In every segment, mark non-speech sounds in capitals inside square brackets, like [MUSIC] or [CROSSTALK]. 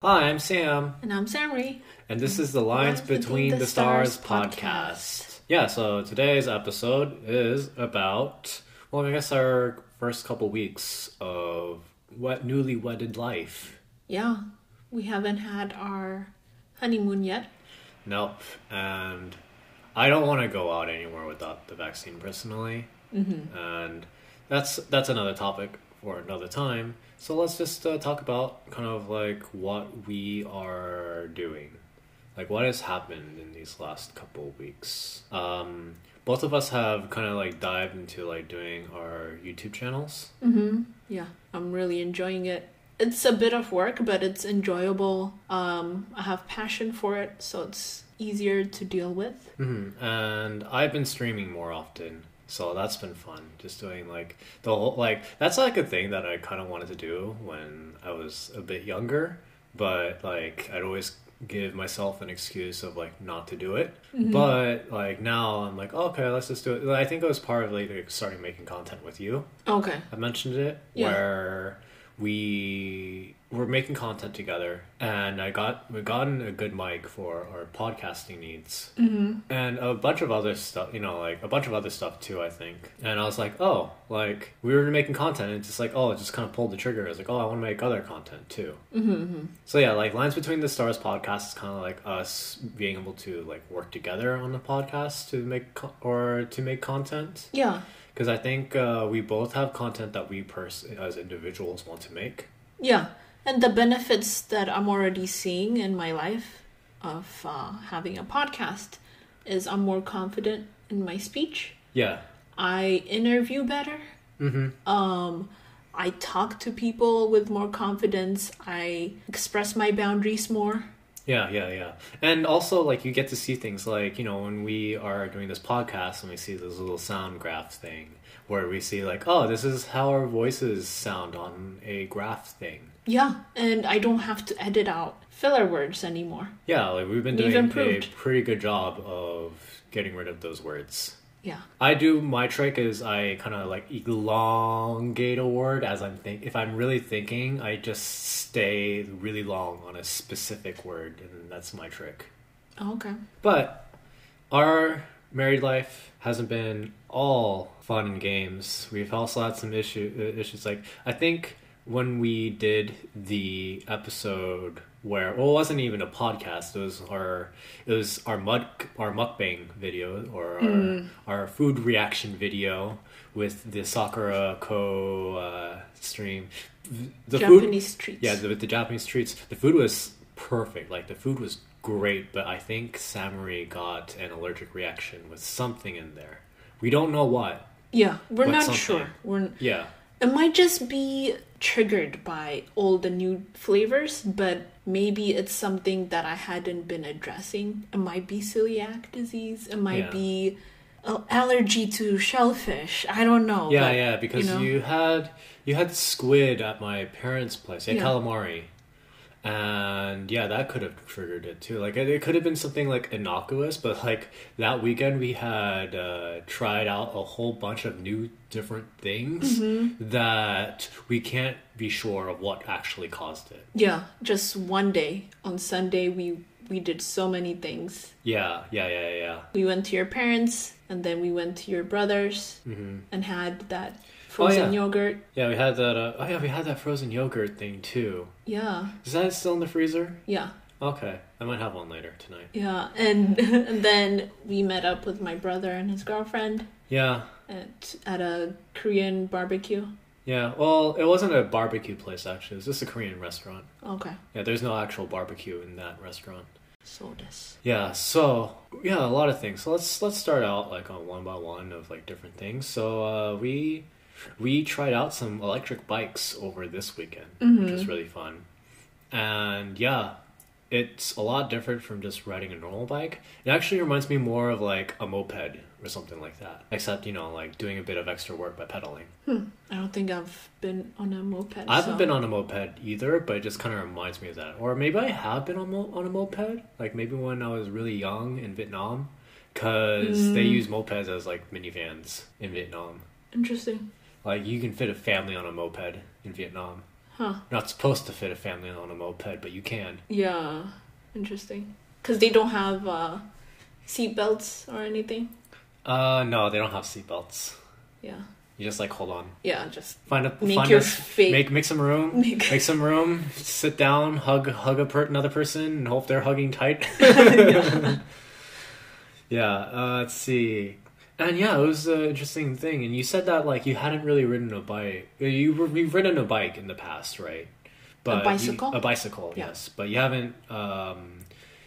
Hi, I'm Sam, And I'm Samri. and this is the Lines Between, the, Stars, podcast. Yeah, so today's episode is about, well, I guess our first couple weeks of what newly wedded life. Yeah, we haven't had our honeymoon yet. Nope, and I don't want to go out anywhere without the vaccine personally, mm-hmm. and that's that's another topic for another time. So let's just uh, talk about kind of like what we are doing, like what has happened in these last couple of weeks. Um, both of us have kind of like dived into like doing our YouTube channels. Mm-hmm. Yeah, I'm really enjoying it. It's a bit of work, but it's enjoyable. Um, I have passion for it, so it's easier to deal with. Mm-hmm. And I've been streaming more often. So that's been fun. Just doing like the whole like that's like a thing that I kind of wanted to do when I was a bit younger, but like I'd always give myself an excuse of like not to do it. Mm-hmm. But like now I'm like oh, okay, let's just do it. I think it was part of like starting making content with you. Okay. I mentioned it Yeah. where we were making content together, and I got we gotten a good mic for our podcasting needs, mm-hmm. and a bunch of other stuff. You know, like a bunch of other stuff too. I think, and I was like, oh, like we were making content, and it's just like, oh, it just kind of pulled the trigger. I was like, oh, I want to make other content too. Mm-hmm. So yeah, like lines between the stars podcast is kind of like us being able to like work together on the podcast to make co- or to make content Yeah. Because I think uh, we both have content that we pers- as individuals want to make. Yeah. And the benefits that I'm already seeing in my life of uh, having a podcast is I'm more confident in my speech. Yeah. I interview better. Mm-hmm. Um, I talk to people with more confidence. I express my boundaries more. Yeah, yeah, yeah. And also, like, you get to see things like, you know, when we are doing this podcast and we see this little sound graph thing where we see, like, oh, this is how our voices sound on a graph thing. Yeah, and I don't have to edit out filler words anymore. Yeah, like, we've been We've doing a pretty good job of getting rid of those words. Yeah. I do my trick is I kind of like elongate a word as I'm think. If I'm really thinking, I just stay really long on a specific word, and that's my trick. Oh, okay. But our married life hasn't been all fun and games. We've also had some issue uh, issues. Like I think when we did the episode where well, it wasn't even a podcast. It was our it was our mud our mukbang video or our, our food reaction video with the Sakuraco uh, stream. The food Japanese treats. yeah, the, the Japanese treats, the food was perfect. Like the food was great, but I think Samurai got an allergic reaction with something in there. We don't know what. Yeah, we're not something. sure. We're Yeah, it might just be triggered by all the new flavors, but maybe it's something that I hadn't been addressing. It might be celiac disease. It might Yeah. be uh, allergy to shellfish. I don't know. yeah, but, yeah. Because you, know. had you had squid at my parents' place. You Yeah. calamari, and yeah, that could have triggered it too. Like it, it could have been something like innocuous, but like that weekend we had uh, tried out a whole bunch of new different things Mm-hmm. that we can't be sure of what actually caused it. Yeah, just one day on Sunday we we did so many things. Yeah, yeah, yeah, yeah. We went to your parents and then we went to your brothers Mm-hmm. and had that Oh, frozen yeah. yogurt. Yeah, we had that. Uh, oh yeah, we had that frozen yogurt thing too. Yeah. Is that still in the freezer? Yeah. Okay, I might have one later tonight. Yeah, and, [LAUGHS] and then we met up with my brother and his girlfriend Yeah, at at a Korean barbecue. yeah. Well, it wasn't a barbecue place actually. It was just a Korean restaurant. Okay, Yeah, there's no actual barbecue in that restaurant. so this. Yeah, so yeah, a lot of things. So let's let's start out like on one by one of like different things. So uh, we we tried out some electric bikes over this weekend, which was mm-hmm. really fun. And yeah, it's a lot different from just riding a normal bike. It actually reminds me more of like a moped or something like that. Except you know, like doing a bit of extra work by pedaling. Hmm. I don't think I've been on a moped. I haven't so- been on a moped either, but it just kind of reminds me of that. Or maybe I have been on, mo- on a moped, like maybe when I was really young in Vietnam, because they mm. use mopeds as like minivans in Vietnam. Interesting. Like you can fit a family on a moped in Vietnam. Huh. Not supposed to fit a family on a moped, but you can. Yeah. Interesting. Because they don't have uh, seat belts or anything. Uh, no, they don't have seatbelts. Yeah. You just like hold on, Yeah. Just find a make find your a, make make some room, Make- make some room, sit down, hug hug a per- another person, and hope they're hugging tight. [LAUGHS] [LAUGHS] yeah. Uh, let's see. And yeah, it was an interesting thing. And you said that like you hadn't really ridden a bike. uh, You were, you've ridden a bike in the past, right? A bicycle? a bicycle, Yeah. yes. But you haven't. Um,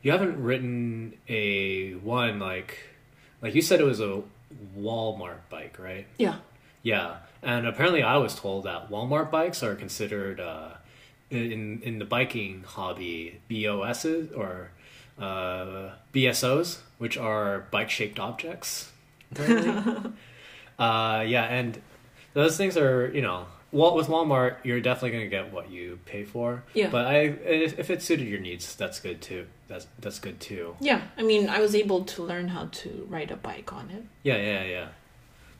you haven't ridden a one like like you said it was a Walmart bike, right? yeah. Yeah, and apparently I was told that Walmart bikes are considered uh, in in the biking hobby BOSs or uh, BSOs, which are bike shaped objects. [LAUGHS] uh, yeah, and those things are you know. Wal- with Walmart, you're definitely gonna get what you pay for. Yeah. But I, if if it suited your needs, that's good too. That's that's good too. Yeah. I mean, I was able to learn how to ride a bike on it. Yeah, yeah, yeah.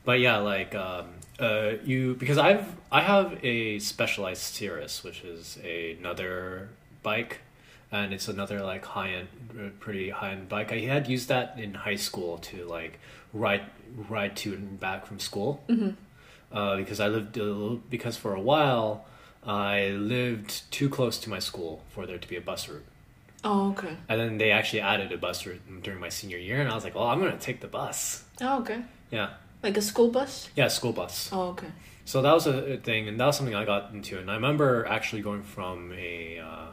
But yeah, like um, uh, you because I've I have a Specialized Sirrus, which is another bike, and it's another like high end, pretty high end bike. I had used that in high school to like ride ride to and back from school. Mhm. Uh, because I lived a little, because for a while I lived too close to my school for there to be a bus route. Oh, okay. And then they actually added a bus route during my senior year, and I was like, "Well, I'm gonna take the bus." Oh, okay. Yeah, Like a school bus? yeah, school bus. Oh, okay. So that was a a thing, and that was something I got into. And I remember actually going from a, uh,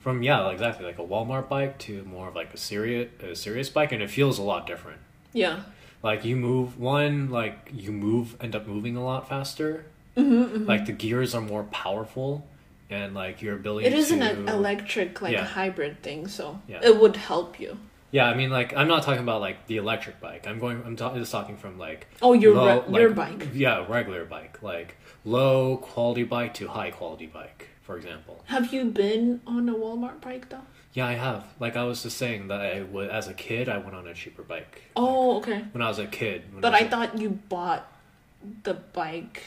from yeah, exactly like a Walmart bike to more of like a serious, a serious bike, and it feels a lot different. Yeah. Like you move one, like you move, end up moving a lot faster. Mm-hmm, Like the gears are more powerful, and like your ability. It isn't to, an electric, like Yeah. a hybrid thing, so Yeah. it would help you. Yeah, I mean, like I'm not talking about like the electric bike. I'm going. I'm ta- just talking from like Oh, your low- re- your bike. Yeah, regular bike, like low quality bike to high quality bike, for example. Have you been on a Walmart bike though? Yeah, I have. Like I was just saying that I would, as a kid, I went on a cheaper bike. Oh, okay. When I was a kid. But was I a- thought you bought the bike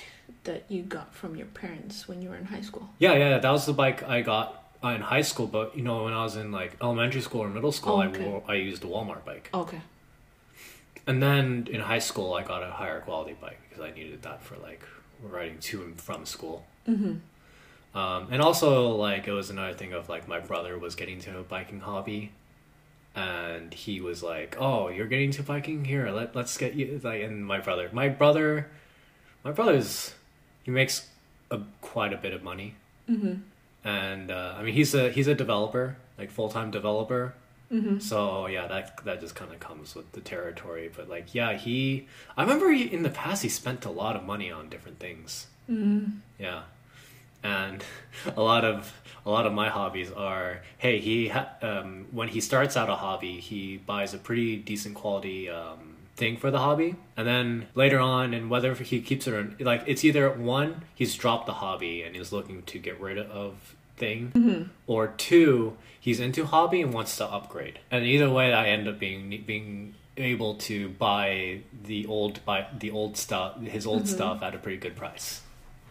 that you got from your parents when you were in high school. Yeah, yeah, that was the bike I got uh, in high school. But you know, when I was in like elementary school or middle school, Oh, I okay. wore, I used a Walmart bike. Okay. And then in high school, I got a higher quality bike because I needed that for like riding to and from school. Mm-hmm. Um, and also, like, it was another thing of like my brother was getting to a biking hobby, and he was like, "Oh, you're getting to biking here? Let let's get you." Like, and my brother, my brother, my brother's he makes a quite a bit of money, Mm-hmm. and uh, I mean he's a he's a developer, like full time developer. Mm-hmm. So yeah, that that just kind of comes with the territory. But like, yeah, he. I remember he, in the past he spent a lot of money on different things. Mm-hmm. Yeah, and [LAUGHS] a lot of a lot of my hobbies are hey he ha- um, when he starts out a hobby he buys a pretty decent quality um, thing for the hobby. And then later on and whether he keeps it or like it's either one he's dropped the hobby and he's looking to get rid of thing or two he's into hobby and wants to upgrade. And either way I end up being being able to buy the old buy the old stuff his old stuff at a pretty good price.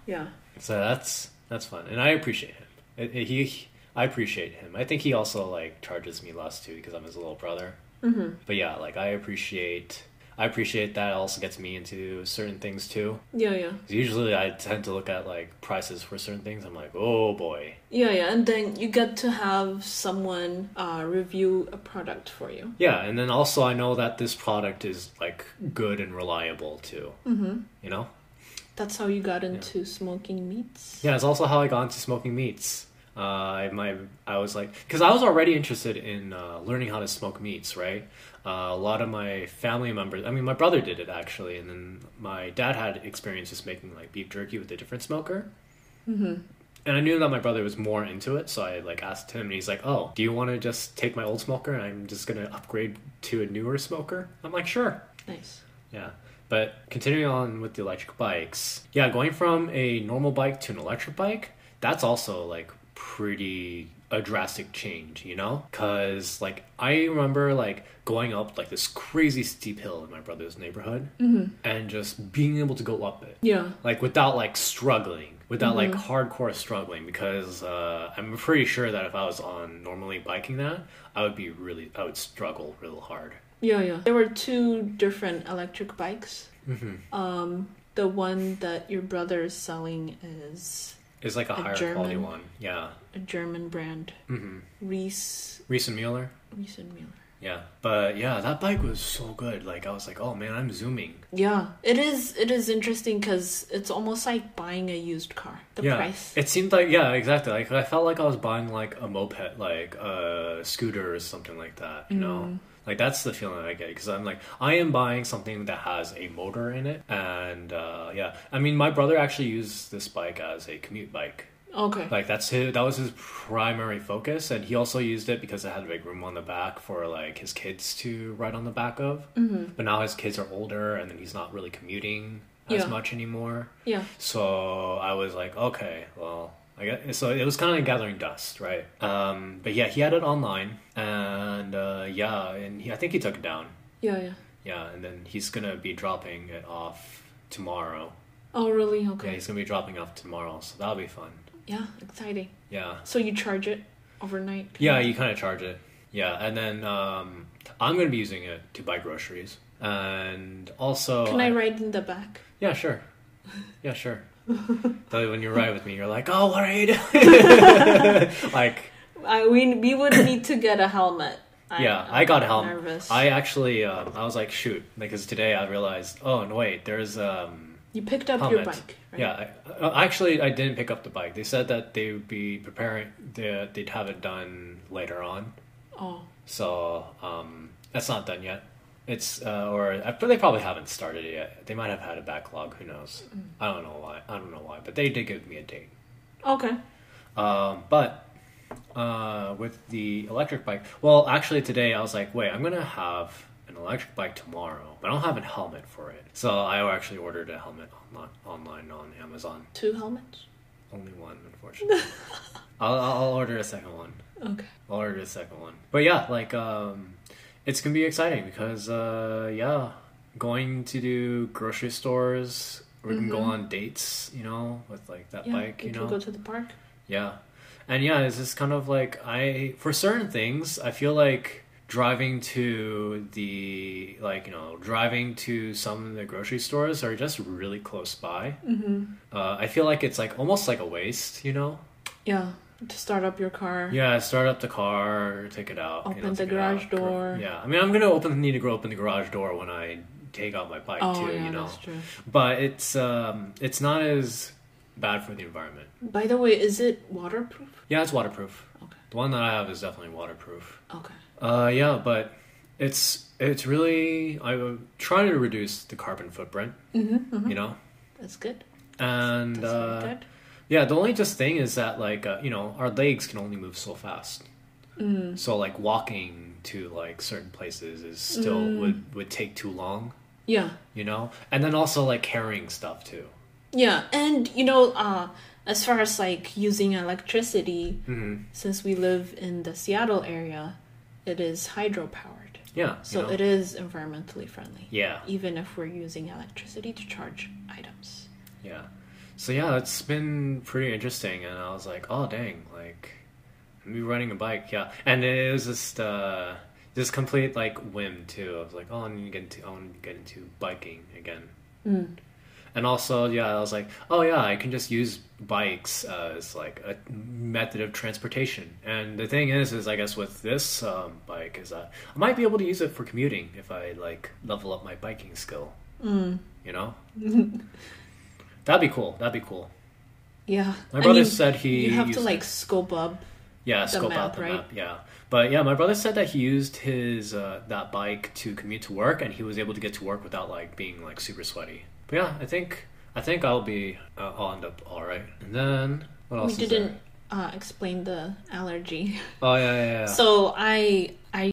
Yeah. so that's that's fun, and I appreciate him. It, it- he, I appreciate him. I think he also like charges me less too because I'm his little brother. Mm-hmm. But yeah, like I appreciate, I appreciate that. It also gets me into certain things too. Yeah, yeah. Usually, I tend to look at like prices for certain things. I'm like, oh boy. Yeah, yeah. And then you get to have someone uh, review a product for you. Yeah, and then also I know that this product is like good and reliable too. Mm-hmm. You know. That's how you got into smoking meats. Yeah, it's also how I got into smoking meats. Uh, I my I was like, because I was already interested in uh, learning how to smoke meats, right? Uh, a lot of my family members, I mean, my brother did it actually, and then my dad had experience just making like beef jerky with a different smoker. Mm-hmm. And I knew that my brother was more into it, so I like asked him, and he's like, "Oh, do you want to just take my old smoker and I'm just gonna upgrade to a newer smoker?" I'm like, "Sure." Nice. Yeah. But continuing on with the electric bikes, yeah, going from a normal bike to an electric bike, that's also like pretty a drastic change, you know? Cuz like I remember like going up like this crazy steep hill in my brother's neighborhood Mm-hmm. and just being able to go up it Yeah. like without like struggling without like hardcore struggling because uh, I'm pretty sure that if I was on normally biking that, I would be really I would struggle real hard. Yeah, yeah. There were two different electric bikes. hmm Um, the one that your brother is selling is It's like a, A higher quality German- one. Yeah. a German brand, hmm Riese Riese and Mueller. Riese and Mueller. Yeah. But yeah, that bike was so good. Like I was like, oh man, I'm zooming. Yeah, it is. It is interesting because it's almost like buying a used car. The yeah. price. It seemed like yeah, exactly. Like I felt like I was buying like a moped, like a scooter or something like that. You know. Like that's the feeling I get because I'm like I am buying something that has a motor in it, and uh, yeah, I mean my brother actually used this bike as a commute bike. Okay. Like that's his, that was his primary focus, and he also used it because it had a big room on the back for like his kids to ride on the back of. Mm-hmm. But now his kids are older, and then he's not really commuting as Yeah. much anymore. Yeah. So I was like, okay, well, I guess so. It was kind of gathering dust, right? Um, but yeah, he had it online, and uh, yeah, and he, I think he took it down. Yeah. Yeah. Yeah, and then he's gonna be dropping it off tomorrow. Oh, really? Okay. Yeah, he's gonna be dropping off tomorrow, so that'll be fun. Yeah. Exciting. Yeah, So you charge it overnight? yeah, you kind of charge it. Yeah, and then um, I'm gonna be using it to buy groceries, and also Can I ride in the back? Yeah, sure. Yeah, sure. [LAUGHS] Though when you ride with me, you're like, "Oh, what are you doing?" [LAUGHS] like, I we we would need to get a helmet. I, yeah, I'm I got a helmet. Nervous. I actually, um, I was like, "Shoot!" Because today I realized, oh no, wait, there's um, you picked up your helmet. bike. Right? yeah. I, uh, actually, I didn't pick up the bike. They said that they would be preparing. They, they'd have it done later on. Oh. So um, that's not done yet. It's uh, or I- they probably haven't started it yet. They might have had a backlog. Who knows? I don't know why. I don't know why, but they did give me a date. Okay. Um, but uh, with the electric bike, well, actually today I was like, wait, I'm gonna have an electric bike tomorrow, but I don't have a helmet for it. So I actually ordered a helmet online, online on Amazon. Two helmets. Only one, unfortunately. [LAUGHS] I'll, I'll order a second one. Okay. I'll order a second one. But yeah, like um, it's gonna be exciting because uh, yeah, going to do grocery stores. We can go Mhm. on dates, you know, with like that Yeah. bike, you know. go to the park. Yeah. And yeah, it's just kind of like I for certain things, I feel like driving to the like, you know, driving to some of the grocery stores are just really close by. Mm-hmm. Uh, I feel like it's like almost like a waste, you know? Yeah. To start up your car. Yeah, start up the car, take it out. you Open know, the garage door. Yeah. I mean I'm gonna open need to go open the garage door when I take out my bike Oh too, yeah, you know. that's true. But it's um it's not as bad for the environment. By the way, is it waterproof? Yeah, it's waterproof. Okay. The one that I have is definitely waterproof. Okay. Uh, yeah, but it's it's really I try to reduce the carbon footprint, Mm-hmm. you know, That's good. and That's uh, very good. Yeah. The only just thing is that like uh, you know our legs can only move so fast, Mm. so like walking to like certain places is still Mm. would would take too long, Yeah. you know, and then also like carrying stuff too. Yeah, and you know, uh, as far as like using electricity, hmm since we live in the Seattle area, it is hydropowered, Yeah, so you know? it is environmentally friendly. yeah, Even if we're using electricity to charge items. yeah. So yeah, it's been pretty interesting, and I was like, oh dang, like me running a bike, yeah. And it was just uh, just complete like whim too. I was like, oh, I need to get into, I want to get into biking again. Mm. And also, yeah, I was like, oh yeah, I can just use bikes as like a method of transportation. And the thing is, is I guess with this um, bike is that I might be able to use it for commuting if I like level up my biking skill. Mm. You know, [LAUGHS] that'd be cool. That'd be cool. Yeah, My I brother mean, said he you have to like scope up. yeah scope map, out the right? map yeah but yeah my brother said that he used his uh, that bike to commute to work and he was able to get to work without like being like super sweaty but yeah i think i think i'll be uh, i'll end up all right and then what else We didn't uh, explain the allergy. oh yeah yeah, yeah. [LAUGHS] So I